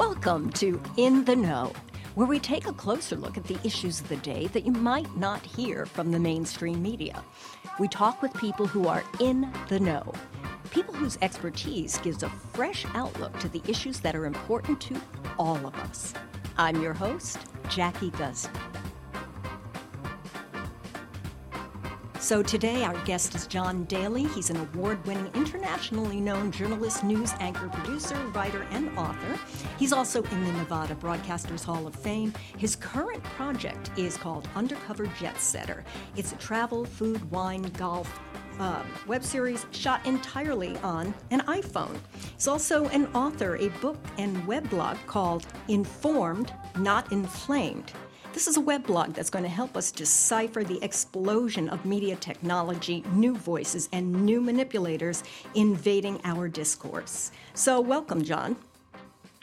Welcome to In the Know, where we take a closer look at the issues of the day that you might not hear from the mainstream media. We talk with people who are in the know, people whose expertise gives a fresh outlook to the issues that are important to all of us. I'm your host, Jackie Guzzi. So today, our guest is John Daly. He's an award winning, internationally known journalist, news anchor, producer, writer, and author. He's also in the Nevada Broadcasters Hall of Fame. His current project is called Undercover Jet Setter. It's a travel, food, wine, golf, uh, web series shot entirely on an iPhone. He's also an author, a book and web blog called Informed, Not Inflamed. This is a web blog that's going to help us decipher the explosion of media technology, new voices, and new manipulators invading our discourse. So, welcome, John.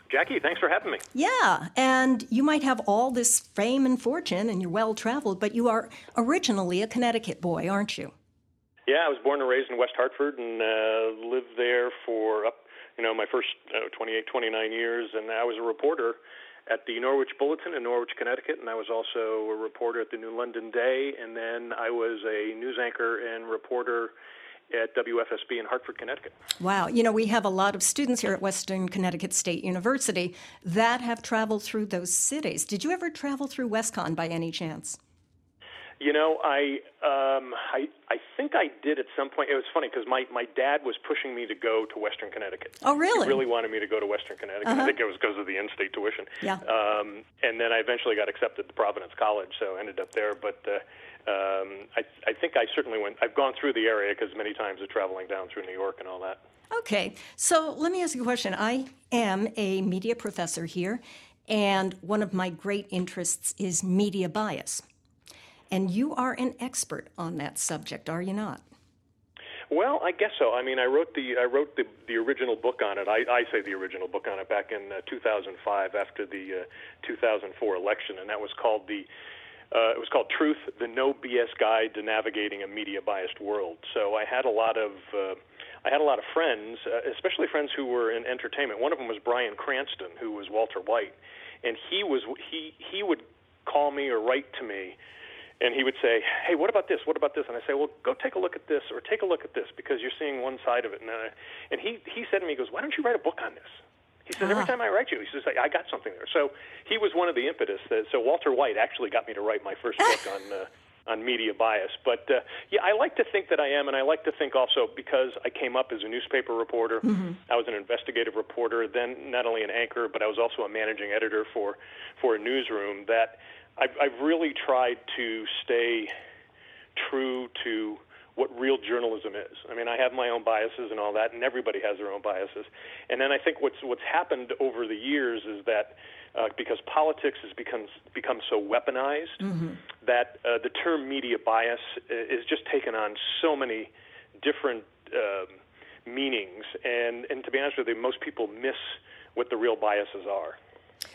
Jackie, thanks for having me. Yeah, and you might have all this fame and fortune and you're well traveled, but you are originally a Connecticut boy, aren't you? Yeah, I was born and raised in West Hartford and uh, lived there for up, you know, my first uh, 28, 29 years, and I was a reporter at the Norwich Bulletin in Norwich, Connecticut, and I was also a reporter at the New London Day, and then I was a news anchor and reporter at WFSB in Hartford, Connecticut. Wow. You know, we have a lot of students here at Western Connecticut State University that have traveled through those cities. Did you ever travel through WestConn by any chance? You know, I um, I I think I did at some point. It was funny because my my dad was pushing me to go to Western Connecticut. Oh, really? He really wanted me to go to Western Connecticut. Uh-huh. I think it was because of the in-state tuition. Yeah. Um, and then I eventually got accepted to Providence College, so ended up there. But uh, um, I I think I certainly went. I've gone through the area because many times of traveling down through New York and all that. Okay, so let me ask you a question. I am a media professor here, and one of my great interests is media bias. And you are an expert on that subject, are you not? Well, I guess so. I mean, I wrote the I wrote the the original book on it. I, I say the original book on it back in uh, 2005 after the uh, 2004 election, and that was called the uh, it was called Truth: The No BS Guide to Navigating a Media Biased World. So I had a lot of uh, I had a lot of friends, uh, especially friends who were in entertainment. One of them was Bryan Cranston, who was Walter White, and he was he he would call me or write to me and he would say, "Hey, what about this? What about this?" And I say, "Well, go take a look at this, or take a look at this, because you're seeing one side of it." And, uh, and he he said to me, he "Goes, why don't you write a book on this?" He says, "Every Ah. time I write you, he says, I got something there." So he was one of the impetus. That, so Walter White actually got me to write my first book on. Uh, on media bias, but uh, yeah, I like to think that I am, and I like to think also because I came up as a newspaper reporter. I was an investigative reporter, then not only an anchor, but I was also a managing editor for for a newsroom. That I've, I've really tried to stay true to what real journalism is. I mean, I have my own biases and all that, and everybody has their own biases. And then I think what's what's happened over the years is that uh, because politics has become become so weaponized, that uh, the term media bias is just taken on so many different um, meanings. And and to be honest with you, most people miss what the real biases are.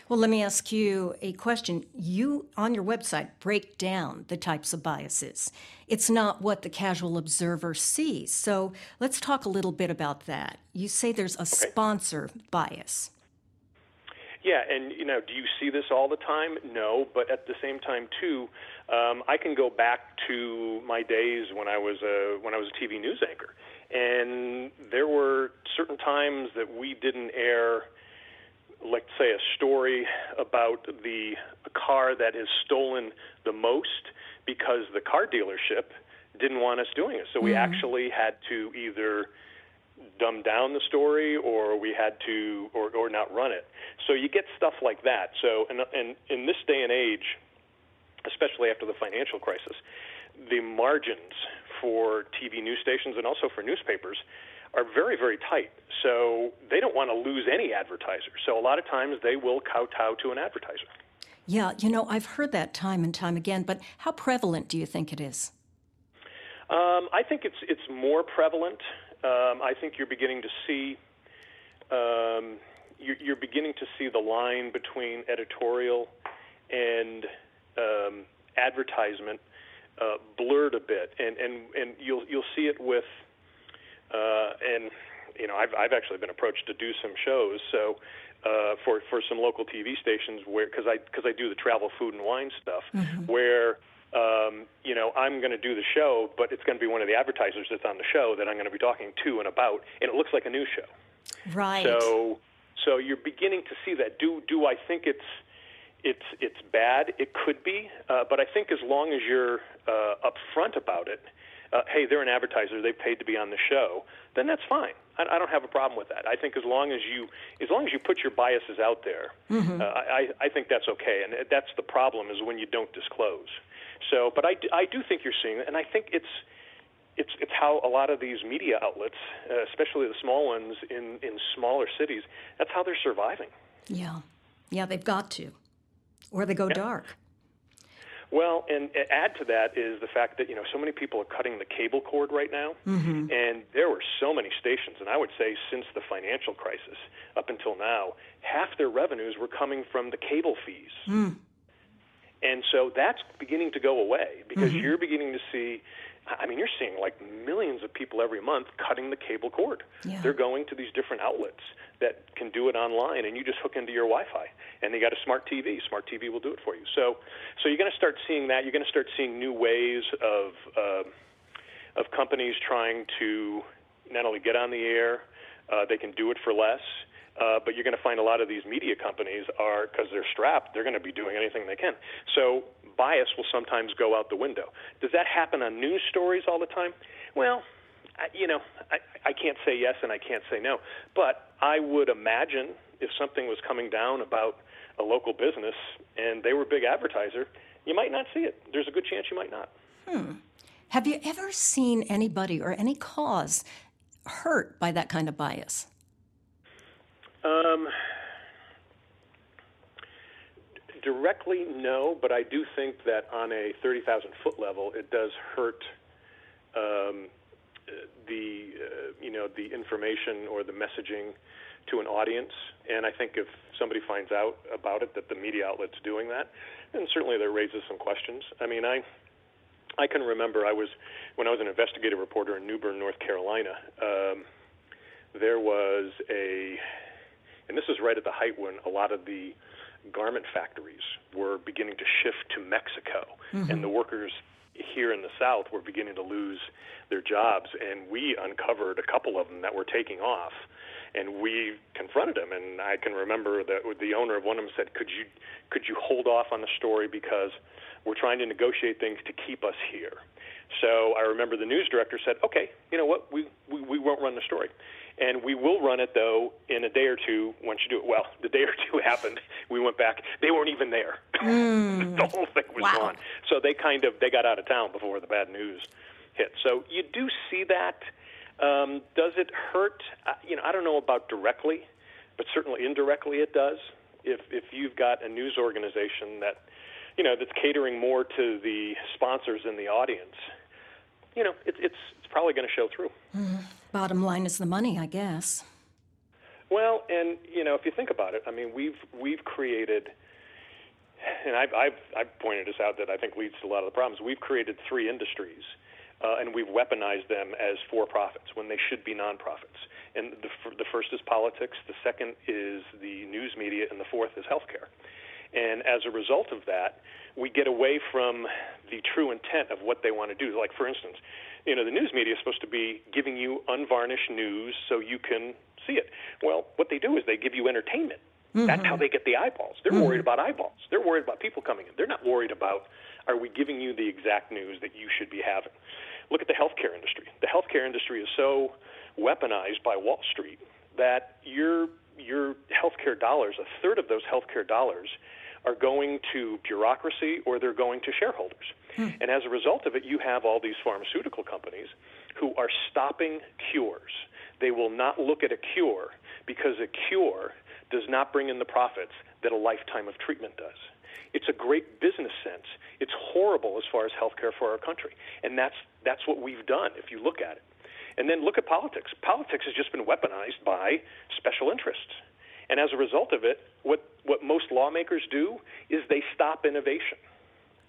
Well, let me ask you a question. You, on your website, break down the types of biases. It's not what the casual observer sees. So let's talk a little bit about that. You say there's a sponsor bias. Yeah, and you know, do you see this all the time? No, but at the same time too, um, I can go back to my days when I was a when I was a TV news anchor, and there were certain times that we didn't air, let's say, a story about the car that is stolen the most because the car dealership didn't want us doing it. So we hmm. actually had to either dumb down the story or we had to or, or not run it. So you get stuff like that. So and, and in this day and age especially after the financial crisis the margins for tv news stations and also for newspapers are very very tight so they don't want to lose any advertiser so a lot of times they will kowtow to an advertiser Yeah, you know, I've heard that time and time again, but how prevalent do you think it is? Um, I think it's it's more prevalent. Um, I think you're beginning to see um, you're, you're beginning to see the line between editorial and um, advertisement uh, blurred a bit, and and and you'll you'll see it with uh, and you know I've I've actually been approached to do some shows, so uh, for for some local TV stations where because I because I do the travel, food, and wine stuff, mm-hmm. where um, you know I'm going to do the show, but it's going to be one of the advertisers that's on the show that I'm going to be talking to and about, and it looks like a new show. Right. So so you're beginning to see that. Do do I think it's it's it's bad? It could be, uh, but I think as long as you're uh, upfront about it, uh, hey, they're an advertiser, they paid to be on the show, then that's fine. I, I don't have a problem with that. I think as long as you as long as you put your biases out there, mm-hmm. uh, I I think that's okay. And that's the problem is when you don't disclose. So, but I I do think you're seeing it, and I think it's it's it's how a lot of these media outlets, uh, especially the small ones in in smaller cities, that's how they're surviving. Yeah, yeah, they've got to, or they go yeah. dark. Well, and add to that is the fact that you know so many people are cutting the cable cord right now, mm-hmm. and there were so many stations, and I would say since the financial crisis up until now, half their revenues were coming from the cable fees. Mm. And so that's beginning to go away because mm-hmm. you're beginning to see I mean, you're seeing like millions of people every month cutting the cable cord. Yeah. They're going to these different outlets that can do it online, and you just hook into your Wi-Fi, and they got a smart TV. Smart TV will do it for you. So, so you're going to start seeing that. You're going to start seeing new ways of uh, of companies trying to not only get on the air, uh, they can do it for less. Uh, but you're going to find a lot of these media companies are because they're strapped. They're going to be doing anything they can. So bias will sometimes go out the window. Does that happen on news stories all the time? Well, I, you know, I, I can't say yes and I can't say no. But I would imagine if something was coming down about a local business and they were a big advertiser, you might not see it. There's a good chance you might not. Hmm. Have you ever seen anybody or any cause hurt by that kind of bias? Um, directly, no, but I do think that on a 30,000 foot level, it does hurt um, the uh, you know the information or the messaging to an audience. And I think if somebody finds out about it that the media outlet's doing that, then certainly that raises some questions. I mean, I I can remember I was when I was an investigative reporter in New Bern, North Carolina. Um, there was a, and this is right at the height when a lot of the garment factories were beginning to shift to Mexico, mm-hmm. and the workers here in the South were beginning to lose their jobs. And we uncovered a couple of them that were taking off, and we confronted them. And I can remember that the owner of one of them said, "Could you could you hold off on the story because we're trying to negotiate things to keep us here." So I remember the news director said, "Okay, you know what? We we, we won't run the story." and we will run it though in a day or two once you do it. Well, the day or two happened. We went back. They weren't even there. Mm. the whole thing was wow. gone. So they kind of they got out of town before the bad news hit. So you do see that. Um, does it hurt? Uh, you know, I don't know about directly, but certainly indirectly it does. If if you've got a news organization that you know that's catering more to the sponsors and the audience, you know, it, it's it's probably going to show through. Mm. Bottom line is the money, I guess. Well, and you know, if you think about it, I mean, we've we've created, and I've I've, I've pointed this out that I think leads to a lot of the problems. We've created three industries, uh, and we've weaponized them as for profits when they should be nonprofits. And the the first is politics, the second is the news media, and the fourth is healthcare. And as a result of that, we get away from the true intent of what they want to do. Like, for instance, you know, the news media is supposed to be giving you unvarnished news so you can see it. Well, what they do is they give you entertainment. Mm-hmm. That's how they get the eyeballs. They're mm-hmm. worried about eyeballs. They're worried about people coming in. They're not worried about are we giving you the exact news that you should be having. Look at the healthcare industry. The healthcare industry is so weaponized by Wall Street that your your healthcare dollars, a third of those healthcare dollars, are going to bureaucracy or they're going to shareholders. Hmm. And as a result of it, you have all these pharmaceutical companies who are stopping cures. They will not look at a cure because a cure does not bring in the profits that a lifetime of treatment does. It's a great business sense. It's horrible as far as healthcare for our country. And that's, that's what we've done if you look at it. And then look at politics. Politics has just been weaponized by special interests. And as a result of it, what, what most lawmakers do is they stop innovation.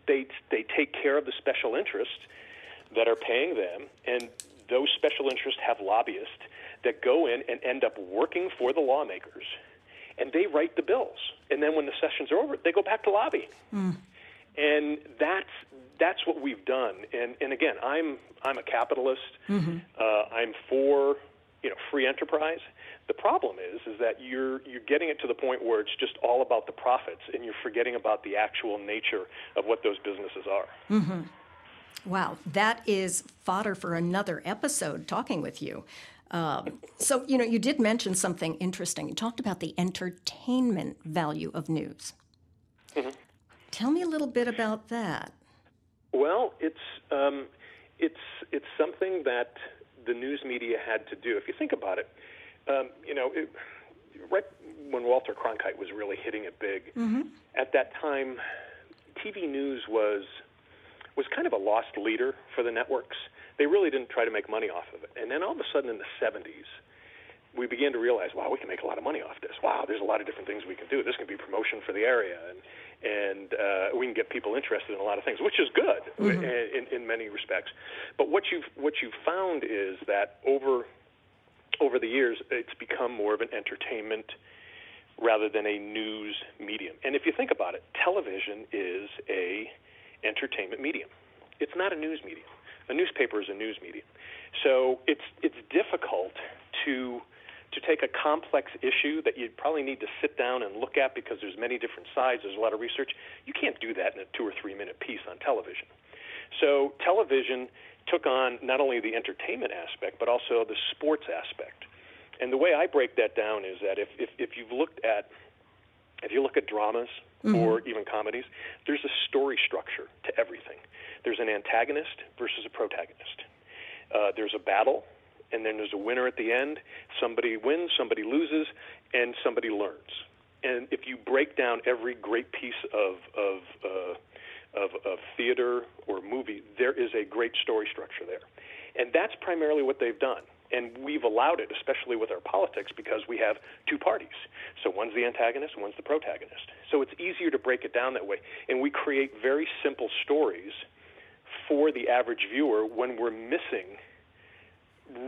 They, they take care of the special interests that are paying them, and those special interests have lobbyists that go in and end up working for the lawmakers and they write the bills. And then when the sessions are over, they go back to lobbying. Mm. And that's that's what we've done. And and again, I'm I'm a capitalist. Mm-hmm. Uh, I'm for you know free enterprise. The problem is is that you're you're getting it to the point where it's just all about the profits, and you're forgetting about the actual nature of what those businesses are. Mm-hmm. Wow, that is fodder for another episode. Talking with you. Um, so you know, you did mention something interesting. You talked about the entertainment value of news. Mm-hmm. Tell me a little bit about that. Well, it's um, it's it's something that the news media had to do. If you think about it, um, you know, it, right when Walter Cronkite was really hitting it big, mm-hmm. at that time, TV news was was kind of a loss leader for the networks. They really didn't try to make money off of it. And then all of a sudden in the 70s, we began to realize, wow, we can make a lot of money off this. Wow, there's a lot of different things we can do. This can be promotion for the area, and and uh, we can get people interested in a lot of things, which is good mm-hmm. in, in many respects. But what you've what you've found is that over over the years, it's become more of an entertainment rather than a news medium. And if you think about it, television is a entertainment medium. It's not a news medium. A newspaper is a news medium. So it's it's difficult to to take a complex issue that you'd probably need to sit down and look at because there's many different sides, there's a lot of research. You can't do that in a two or three minute piece on television. So television took on not only the entertainment aspect but also the sports aspect. And the way I break that down is that if if, if you've looked at if you look at dramas mm-hmm. or even comedies, there's a story structure to everything. There's an antagonist versus a protagonist. Uh, there's a battle, and then there's a winner at the end. Somebody wins, somebody loses, and somebody learns. And if you break down every great piece of of, uh, of of theater or movie, there is a great story structure there, and that's primarily what they've done. And we've allowed it, especially with our politics, because we have two parties. So one's the antagonist, one's the protagonist. So it's easier to break it down that way. And we create very simple stories for the average viewer when we're missing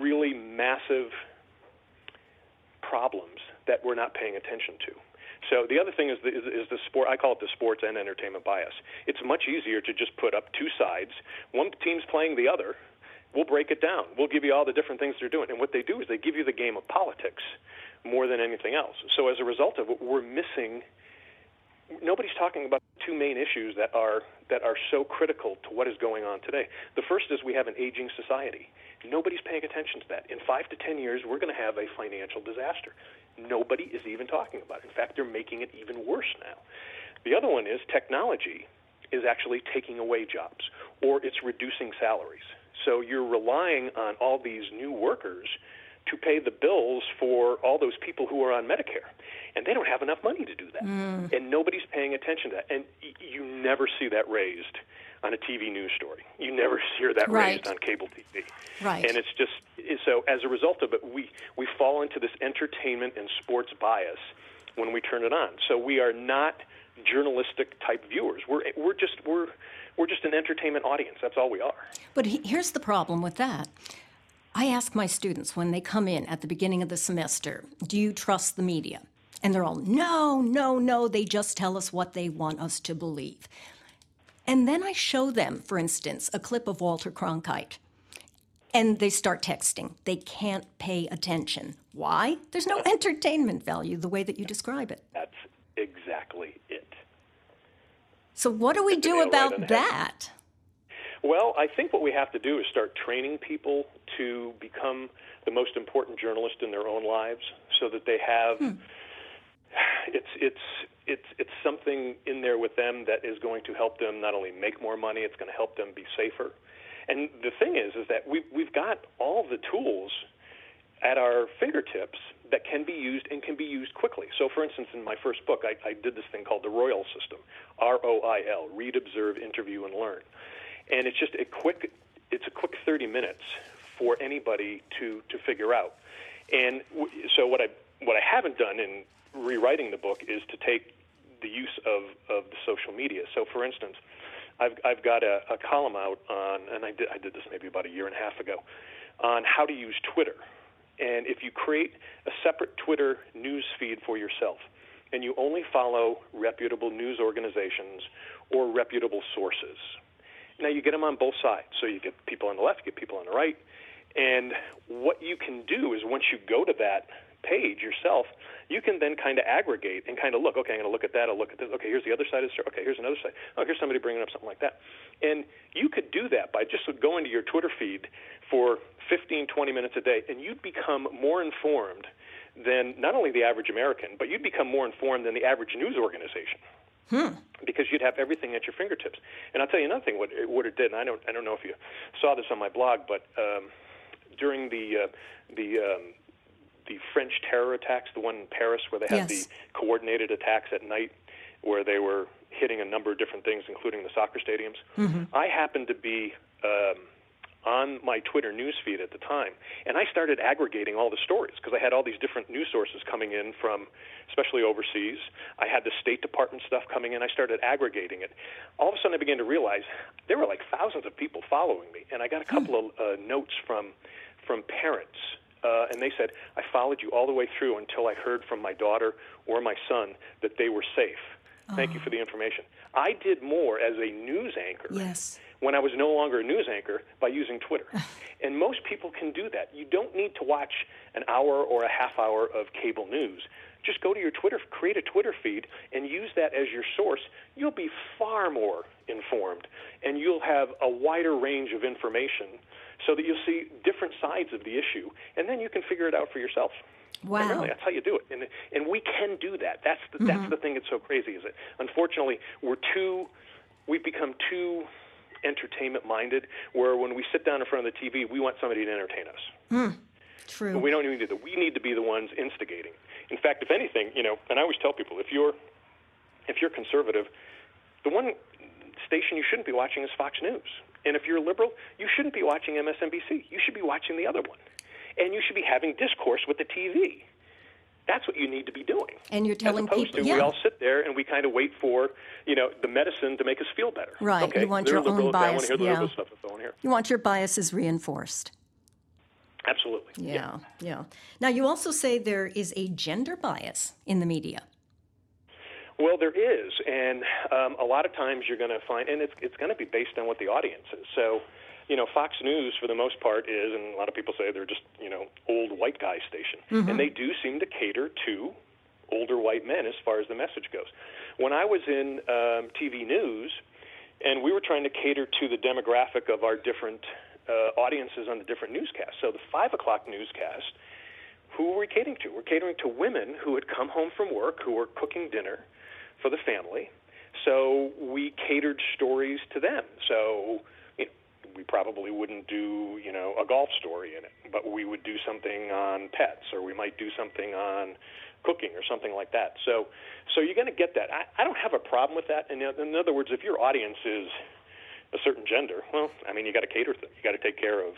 really massive problems that we're not paying attention to. So the other thing is the, is, is the sport. I call it the sports and entertainment bias. It's much easier to just put up two sides. One team's playing the other. We'll break it down. We'll give you all the different things they're doing. And what they do is they give you the game of politics more than anything else. So as a result of it, we're missing nobody's talking about two main issues that are that are so critical to what is going on today. The first is we have an aging society. Nobody's paying attention to that. In 5 to 10 years, we're going to have a financial disaster. Nobody is even talking about it. In fact, they're making it even worse now. The other one is technology is actually taking away jobs or it's reducing salaries. So you're relying on all these new workers to pay the bills for all those people who are on Medicare. And they don't have enough money to do that. Mm. And nobody's paying attention to that. And y- you never see that raised on a TV news story. You never hear that right. raised on cable TV. Right. And it's just so as a result of it, we we fall into this entertainment and sports bias when we turn it on. So we are not journalistic type viewers. We're we're just we're we're just an entertainment audience. That's all we are. But he, here's the problem with that. I ask my students when they come in at the beginning of the semester, do you trust the media? And they're all, no, no, no, they just tell us what they want us to believe. And then I show them, for instance, a clip of Walter Cronkite. And they start texting. They can't pay attention. Why? There's no entertainment value the way that you describe it. That's exactly it. So, what do we do about that? Well, I think what we have to do is start training people to become the most important journalist in their own lives, so that they have. Hmm. It's it's it's it's something in there with them that is going to help them not only make more money, it's going to help them be safer. And the thing is, is that we we've got all the tools at our fingertips that can be used and can be used quickly. So, for instance, in my first book, I, I did this thing called the Royal System, R O I L, read, observe, interview, and learn and it's just a quick it's a quick 30 minutes for anybody to to figure out. And w- so what I what I haven't done in rewriting the book is to take the use of of the social media. So for instance, I've I've got a, a column out on and I did I did this maybe about a year and a half ago on how to use Twitter And if you create a separate Twitter news feed for yourself, and you only follow reputable news organizations or reputable sources, now you get them on both sides. So you get people on the left, you get people on the right. And what you can do is once you go to that page yourself, you can then kind of aggregate and kind of look, okay, I'm going to look at that, I'll look at this, okay, here's the other side of the story, okay, here's another side, oh, here's somebody bringing up something like that. And you could do that by just going to your Twitter feed for 15, 20 minutes a day, and you'd become more informed than not only the average American, but you'd become more informed than the average news organization. Hmm. Because you'd have everything at your fingertips. And I'll tell you another thing. What, what it did, and I don't, I don't know if you saw this on my blog, but um, during the uh, the um, the French terror attacks, the one in Paris where they had yes. the coordinated attacks at night, where they were hitting a number of different things, including the soccer stadiums. Mm-hmm. I happened to be um, on my Twitter newsfeed at the time, and I started aggregating all the stories because I had all these different news sources coming in from, especially overseas. I had the State Department stuff coming in. I started aggregating it. All of a sudden, I began to realize there were like thousands of people following me, and I got a couple hmm. of uh, notes from from parents uh, and they said, I followed you all the way through until I heard from my daughter or my son that they were safe. Thank you for the information. I did more as a news anchor yes. when I was no longer a news anchor by using Twitter. and most people can do that. You don't need to watch an hour or a half hour of cable news. Just go to your Twitter, create a Twitter feed, and use that as your source. You'll be far more informed, and you'll have a wider range of information so that you'll see different sides of the issue, and then you can figure it out for yourself. Wow. Primarily, that's how you do it, and and we can do that. That's the, mm-hmm. that's the thing that's so crazy. Is it? Unfortunately, we're too, we've become too entertainment minded. Where when we sit down in front of the TV, we want somebody to entertain us. Mm. True. But we don't even do that. We need to be the ones instigating. In fact, if anything, you know, and I always tell people, if you're if you're conservative, the one station you shouldn't be watching is Fox News. And if you're a liberal, you shouldn't be watching MSNBC. You should be watching the other one. And you should be having discourse with the TV. That's what you need to be doing. And you're telling As opposed people, to yeah. we all sit there and we kind of wait for, you know, the medicine to make us feel better. Right. Okay, you want your liberal, own bias. I want to hear the yeah. stuff that's going here. You want your biases reinforced. Absolutely. Yeah, yeah, yeah. Now, you also say there is a gender bias in the media. Well, there is, and um, a lot of times you're going to find, and it's it's going to be based on what the audience is. So, you know, Fox News for the most part is, and a lot of people say they're just you know old white guy station, mm-hmm. and they do seem to cater to older white men as far as the message goes. When I was in um, TV news, and we were trying to cater to the demographic of our different uh, audiences on the different newscasts. So the five o'clock newscast, who were we catering to? We're catering to women who had come home from work, who were cooking dinner for the family. So we catered stories to them. So you know, we probably wouldn't do, you know, a golf story in it, but we would do something on pets, or we might do something on cooking or something like that. So, so you're going to get that. I, I don't have a problem with that. In, in other words, if your audience is a certain gender, well, I mean, you got to cater. You got to take care of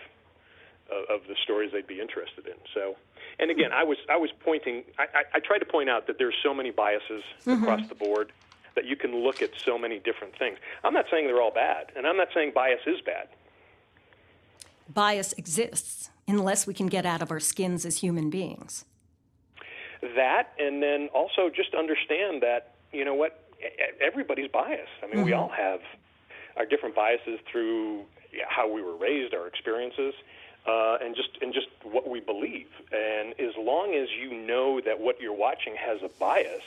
of the stories they'd be interested in. So, and again, I was I was pointing. I, I, I tried to point out that there's so many biases mm-hmm. across the board that you can look at so many different things. I'm not saying they're all bad, and I'm not saying bias is bad. Bias exists unless we can get out of our skins as human beings. That, and then also just understand that you know what everybody's biased. I mean, mm-hmm. we all have our different biases through how we were raised, our experiences uh, and just and just what we believe. And as long as you know that what you're watching has a bias.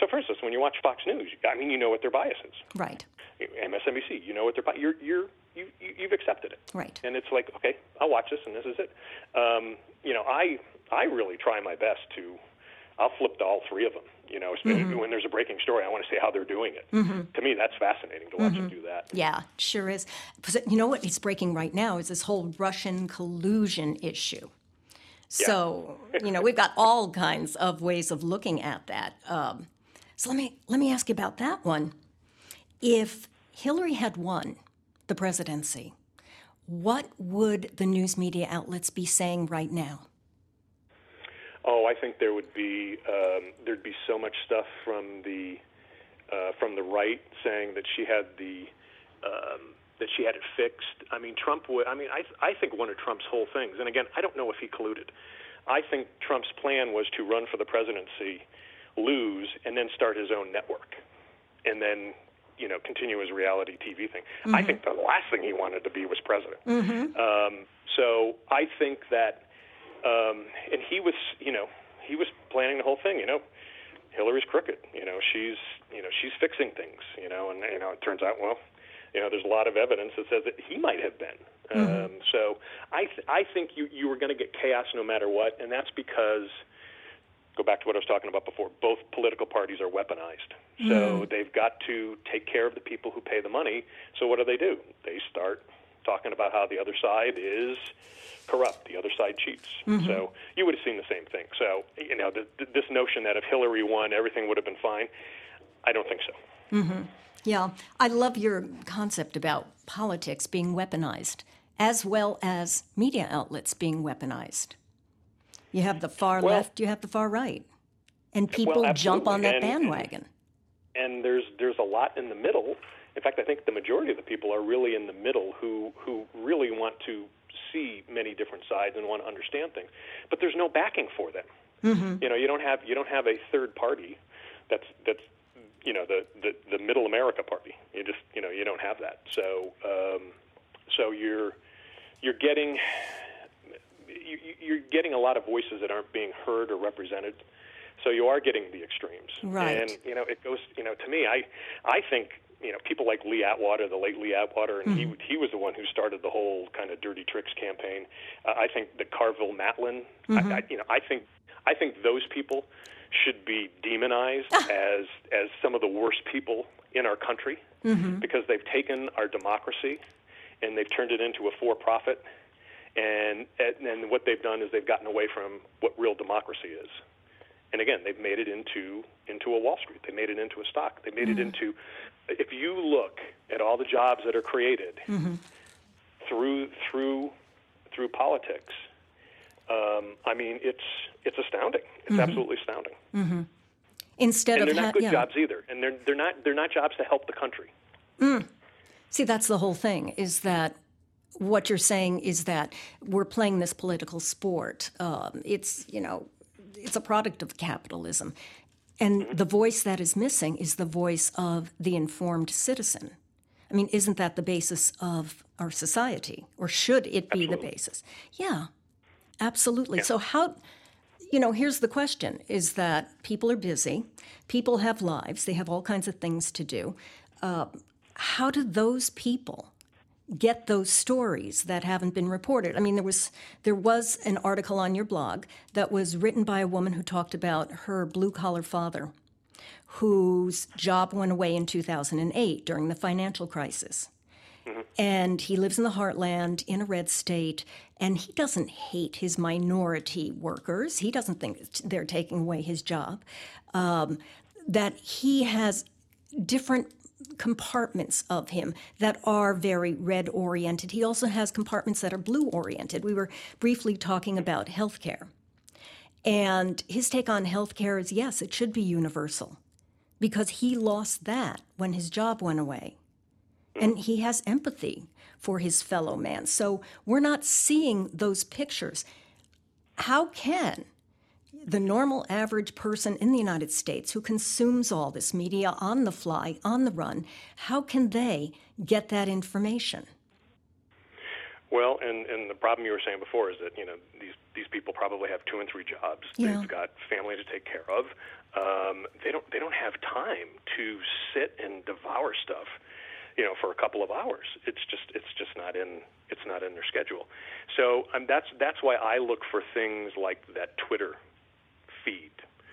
So, for instance, when you watch Fox News, I mean, you know what their bias is. Right. MSNBC, you know what their bias. You're you're you, you've accepted it. Right. And it's like, okay, I'll watch this, and this is it. Um, you know, I I really try my best to. I'll flip to all three of them. You know, mm-hmm. when there's a breaking story, I want to see how they're doing it. Mm-hmm. To me, that's fascinating to watch mm-hmm. them do that. Yeah, sure is. You know what is breaking right now is this whole Russian collusion issue. So yeah. you know, we've got all kinds of ways of looking at that. Um, so let me let me ask you about that one. If Hillary had won the presidency, what would the news media outlets be saying right now? Oh, I think there would be um, there'd be so much stuff from the uh, from the right saying that she had the um, that she had it fixed. I mean, Trump would. I mean, I I think one of Trump's whole things, and again, I don't know if he colluded. I think Trump's plan was to run for the presidency, lose, and then start his own network, and then you know continue his reality TV thing. Mm-hmm. I think the last thing he wanted to be was president. Mm-hmm. Um, so I think that, um, and he was, you know, he was planning the whole thing. You know, Hillary's crooked. You know, she's, you know, she's fixing things. You know, and you know, it turns out, well, you know, there's a lot of evidence that says that he might have been. Mm-hmm. Um, so I, th- I think you you were going to get chaos no matter what, and that's because go back to what I was talking about before. Both political parties are weaponized, mm. so they've got to take care of the people who pay the money. So what do they do? They start talking about how the other side is corrupt, the other side cheats. Mm-hmm. So you would have seen the same thing. So you know, the, this notion that if Hillary won, everything would have been fine. I don't think so. Mm-hmm. Yeah, I love your concept about politics being weaponized, as well as media outlets being weaponized. You have the far well, left, you have the far right, and people well, jump on that and, bandwagon. And there's there's a lot in the middle. In fact, I think the majority of the people are really in the middle who who really want to see many different sides and want to understand things, but there's no backing for them. Mm-hmm. You know, you don't have you don't have a third party that's that's you know the, the the middle America party. You just you know you don't have that. So um, so you're you're getting you, you're getting a lot of voices that aren't being heard or represented. So you are getting the extremes. Right. And you know it goes you know to me I I think you know people like Lee Atwater, the late Lee Atwater, and mm-hmm. he he was the one who started the whole kind of dirty tricks campaign. Uh, I think the Carville Matalin, mm-hmm. I, I, you know, I think I think those people should be demonized as as some of the worst people in our country mm-hmm. because they've taken our democracy and they've turned it into a for-profit. And and what they've done is they've gotten away from what real democracy is. And again, they've made it into into a Wall Street. They made it into a stock. They made mm-hmm. it into if you look at all the jobs that are created mm-hmm. through through through politics, um, I mean, it's it's astounding. It's mm-hmm. absolutely astounding. Mm-hmm. Instead and of they're not ha- good yeah. jobs either, and they're they're not they're not jobs to help the country. Mm. See, that's the whole thing. Is that what you're saying? Is that we're playing this political sport? Um, it's you know, it's a product of capitalism, and mm-hmm. the voice that is missing is the voice of the informed citizen. I mean, isn't that the basis of our society, or should it be Absolutely. the basis? Yeah, absolutely. Yeah. So how? You know, here's the question: Is that people are busy, people have lives, they have all kinds of things to do. Uh, how do those people get those stories that haven't been reported. I mean, there was there was an article on your blog that was written by a woman who talked about her blue collar father, whose job went away in 2008 during the financial crisis. Mm-hmm. And he lives in the heartland in a red state, and he doesn't hate his minority workers. He doesn't think they're taking away his job. Um, that he has different compartments of him that are very red oriented. He also has compartments that are blue oriented. We were briefly talking about healthcare. And his take on healthcare is yes, it should be universal because he lost that when his job went away. And he has empathy for his fellow man. So we're not seeing those pictures. How can the normal average person in the United States who consumes all this media on the fly, on the run, how can they get that information? Well, and and the problem you were saying before is that you know these these people probably have two and three jobs. Yeah. They've got family to take care of. Um, they don't they don't have time to sit and devour stuff, you know, for a couple of hours. It's just it's just not in it's not in their schedule. So um, that's that's why I look for things like that Twitter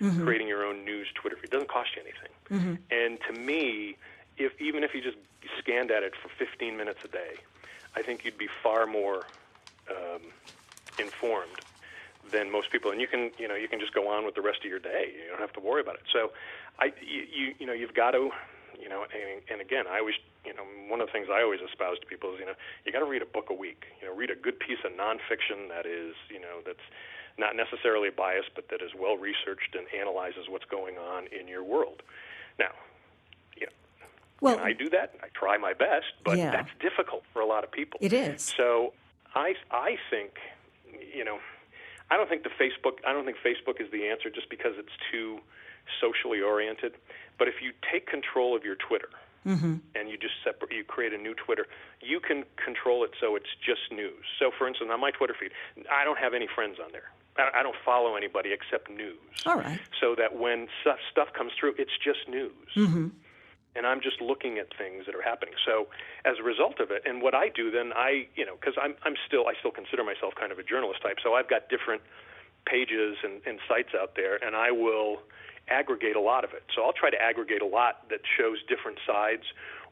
mm-hmm. creating your own news Twitter feed. It doesn't cost you anything. Mm-hmm. And to me, if even if you just scanned at it for 15 minutes a day, I think you'd be far more um, informed than most people. And you can, you know, you can just go on with the rest of your day. You don't have to worry about it. So, I, you, you, know, you've got to, you know, and, and again, I always, you know, one of the things I always espouse to people is, you know, you got to read a book a week. You know, read a good piece of nonfiction that is, you know, that's not necessarily biased, but that is well researched and analyzes what's going on in your world. Now, you know, Well, I do that. I try my best, but Yeah. that's difficult for a lot of people. It is. So I I think you know I don't think the Facebook I don't think Facebook is the answer just because it's too socially oriented. But if you take control of your Twitter Mm-hmm. and you just separate you create a new Twitter, you can control it so it's just news. So for instance, on my Twitter feed, I don't have any friends on there. I I don't follow anybody except news. All right. So that when stuff, stuff comes through, it's just news Mm-hmm. and I'm just looking at things that are happening. So as a result of it, and what I do then, I you know because I'm I'm still I still consider myself kind of a journalist type. So I've got different pages and, and sites out there, and I will aggregate a lot of it. So I'll try to aggregate a lot that shows different sides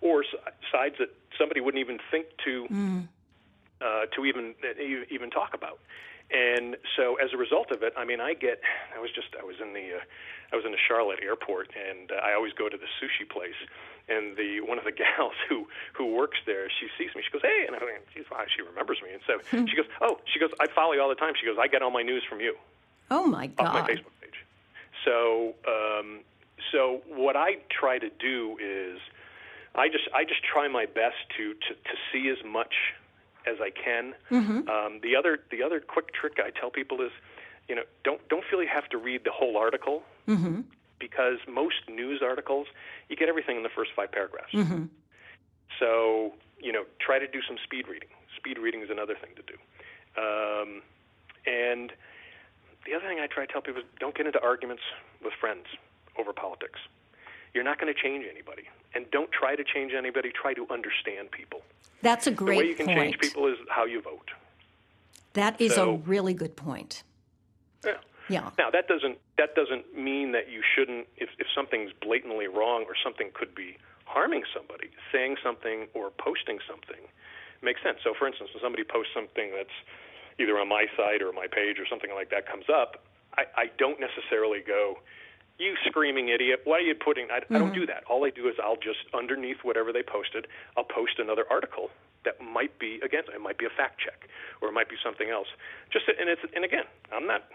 or s- sides that somebody wouldn't even think to uh, to even even talk about. And so as a result of it, I mean, I get. I was just. I was in the. Uh, I was in the Charlotte airport, and uh, I always go to the sushi place. And the one of the gals who who works there, she sees me. She goes, "Hey," and I she's wow, she remembers me. And so she goes, "Oh," she goes, "I follow you all the time." She goes, "I get all my news from you." Oh my god! off my Facebook page. So, um, so what I try to do is, I just I just try my best to to, to see as much as I can. Um, the other the other quick trick I tell people is, you know, don't don't feel you have to read the whole article because most news articles you get everything in the first five paragraphs. So you know, try to do some speed reading. Speed reading is another thing to do. Um, and the other thing I try to tell people is don't get into arguments with friends over politics. You're not going to change anybody. And don't try to change anybody. Try to understand people. That's a the great way you can point. change people is how you vote. That is a really good point. Yeah. Yeah. Now that doesn't that doesn't mean that you shouldn't if if something's blatantly wrong or something could be harming somebody, saying something or posting something makes sense. So for instance, when somebody posts something that's either on my site or my page or something like that comes up, I, I don't necessarily go, you screaming idiot, why are you putting I, I don't mm-hmm. do that. All I do is I'll just underneath whatever they posted, I'll post another article that might be against it might be a fact check or it might be something else. Just and it's and again, I'm not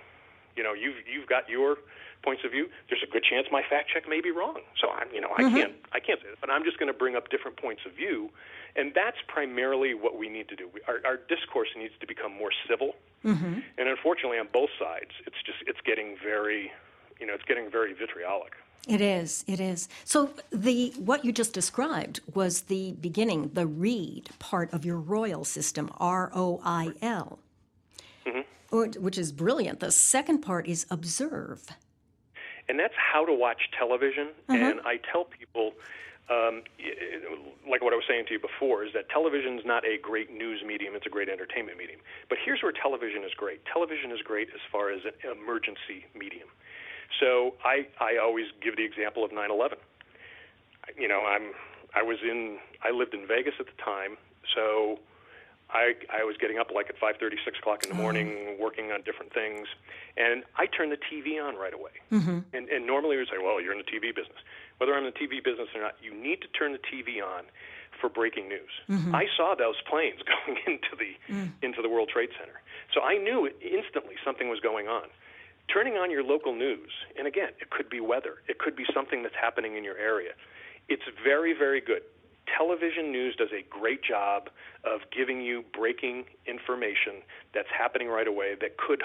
you know you've you've got your points of view. There's a good chance my fact check may be wrong. So i'm you know i mm-hmm. can't i can't say that. But i'm just going to bring up different points of view and that's primarily what we need to do. We, our, our discourse needs to become more civil. Mm-hmm. And unfortunately on both sides it's just it's getting very you know it's getting very vitriolic It is. It is. So the what you just described was the beginning, the read part of your royal system, R O I L, or- which is brilliant. The second part is observe. and that's how to watch television. And I tell people, um, like what I was saying to you before, is that television is not a great news medium; it's a great entertainment medium. But here's where television is great. Television is great as far as an emergency medium. So I I always give the example of 9/11. You know, I'm I was in I lived in Vegas at the time, so I I was getting up like at 5:30, 6 o'clock in the morning, working on different things, and I turned the TV on right away. Mm-hmm. And and normally we would say, well, you're in the TV business. Whether I'm in the TV business or not, you need to turn the TV on for breaking news. I saw those planes going into the into the World Trade Center, so I knew instantly something was going on. Turning on your local news, and again, it could be weather, it could be something that's happening in your area. It's very, very good. Television news does a great job of giving you breaking information that's happening right away that could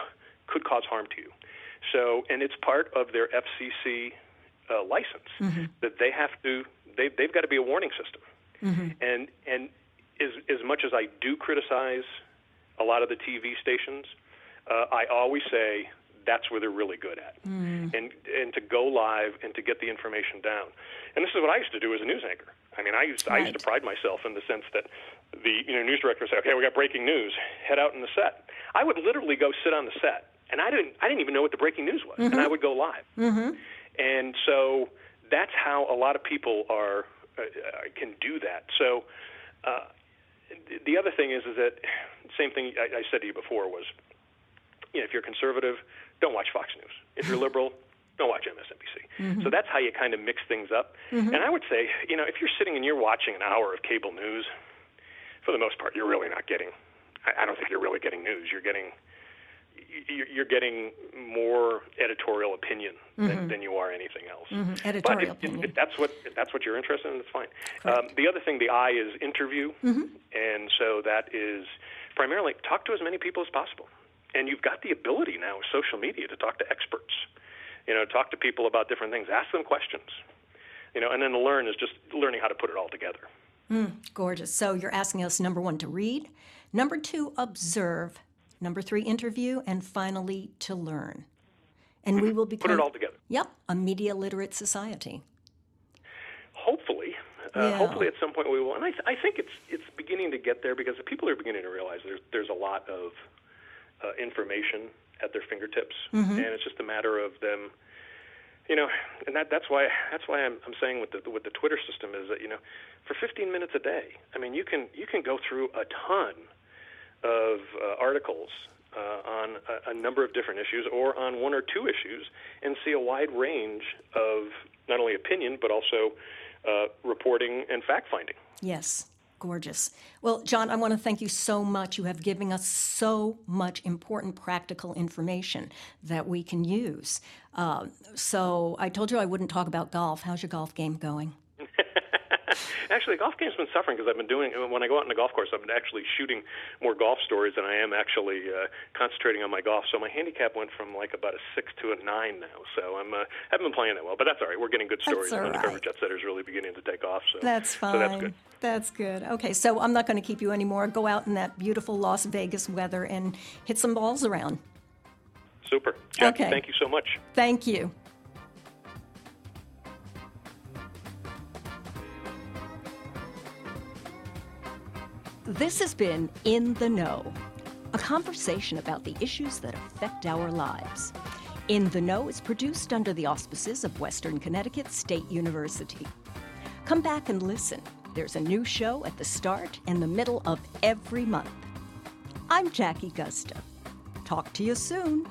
could cause harm to you. So, and it's part of their FCC uh, license that they have to they they've got to be a warning system. And and as as much as I do criticize a lot of the TV stations, uh, I always say that's where they're really good at, and and to go live and to get the information down. And this is what I used to do as a news anchor. I mean, I used I used to pride myself in the sense that the you know news director would say, "Okay, we got breaking news. Head out in the set." I would literally go sit on the set, and I didn't I didn't even know what the breaking news was, and I would go live. And so that's how a lot of people are uh, uh, can do that. So. Uh, the other thing is, is that same thing I, I said to you before was, you know, if you're conservative, don't watch Fox News. If you're liberal, don't watch MSNBC. So that's how you kind of mix things up. And I would say, you know, if you're sitting and you're watching an hour of cable news, for the most part, you're really not getting. I, I don't think you're really getting news. You're getting you're getting more editorial opinion than, mm-hmm. than you are anything else. Mm-hmm. Editorial but if, if, if, that's what if that's what you're interested in, it's fine. Um, the other thing, the I is interview, mm-hmm. and so that is primarily talk to as many people as possible. And you've got the ability now with social media to talk to experts. You know, talk to people about different things, ask them questions. You know, and then the learn is just learning how to put it all together. Mm, gorgeous. So you're asking us number one to read, number two observe, number three interview, and finally to learn. And we will become put it all together. Yep, a media literate society. Hopefully, uh, yeah. hopefully at some point we will. And I, th- I think it's it's beginning to get there because the people are beginning to realize there's there's a lot of uh, information at their fingertips, mm-hmm. and it's just a matter of them you know, and that that's why that's why I'm I'm saying with the with the Twitter system is that you know, for 15 minutes a day, I mean, you can you can go through a ton of uh, articles uh, on a, a number of different issues or on one or two issues and see a wide range of not only opinion but also uh, reporting and fact finding. Yes. Gorgeous. Well, John, I want to thank you so much. You have given us so much important practical information that we can use. Uh, so I told you I wouldn't talk about golf. How's your golf game going? Actually, golf game's been suffering because I've been doing when I go out on the golf course, I've been actually shooting more golf stories than I am actually uh, concentrating on my golf. So my handicap went from like about a six to a nine now. So I'm uh, haven't been playing that well, but that's all right. We're getting good stories. That's all right. The Jet Setter is really beginning to take off. So that's fine. So that's good. That's good. Okay, so I'm not going to keep you anymore. Go out in that beautiful Las Vegas weather and hit some balls around. Super. Jackie, okay. thank you so much. Thank you. This has been In the Know, a conversation about the issues that affect our lives. In the Know is produced under the auspices of Western Connecticut State University. Come back and listen. There's a new show at the start and the middle of every month. I'm Jackie Gusta. Talk to you soon.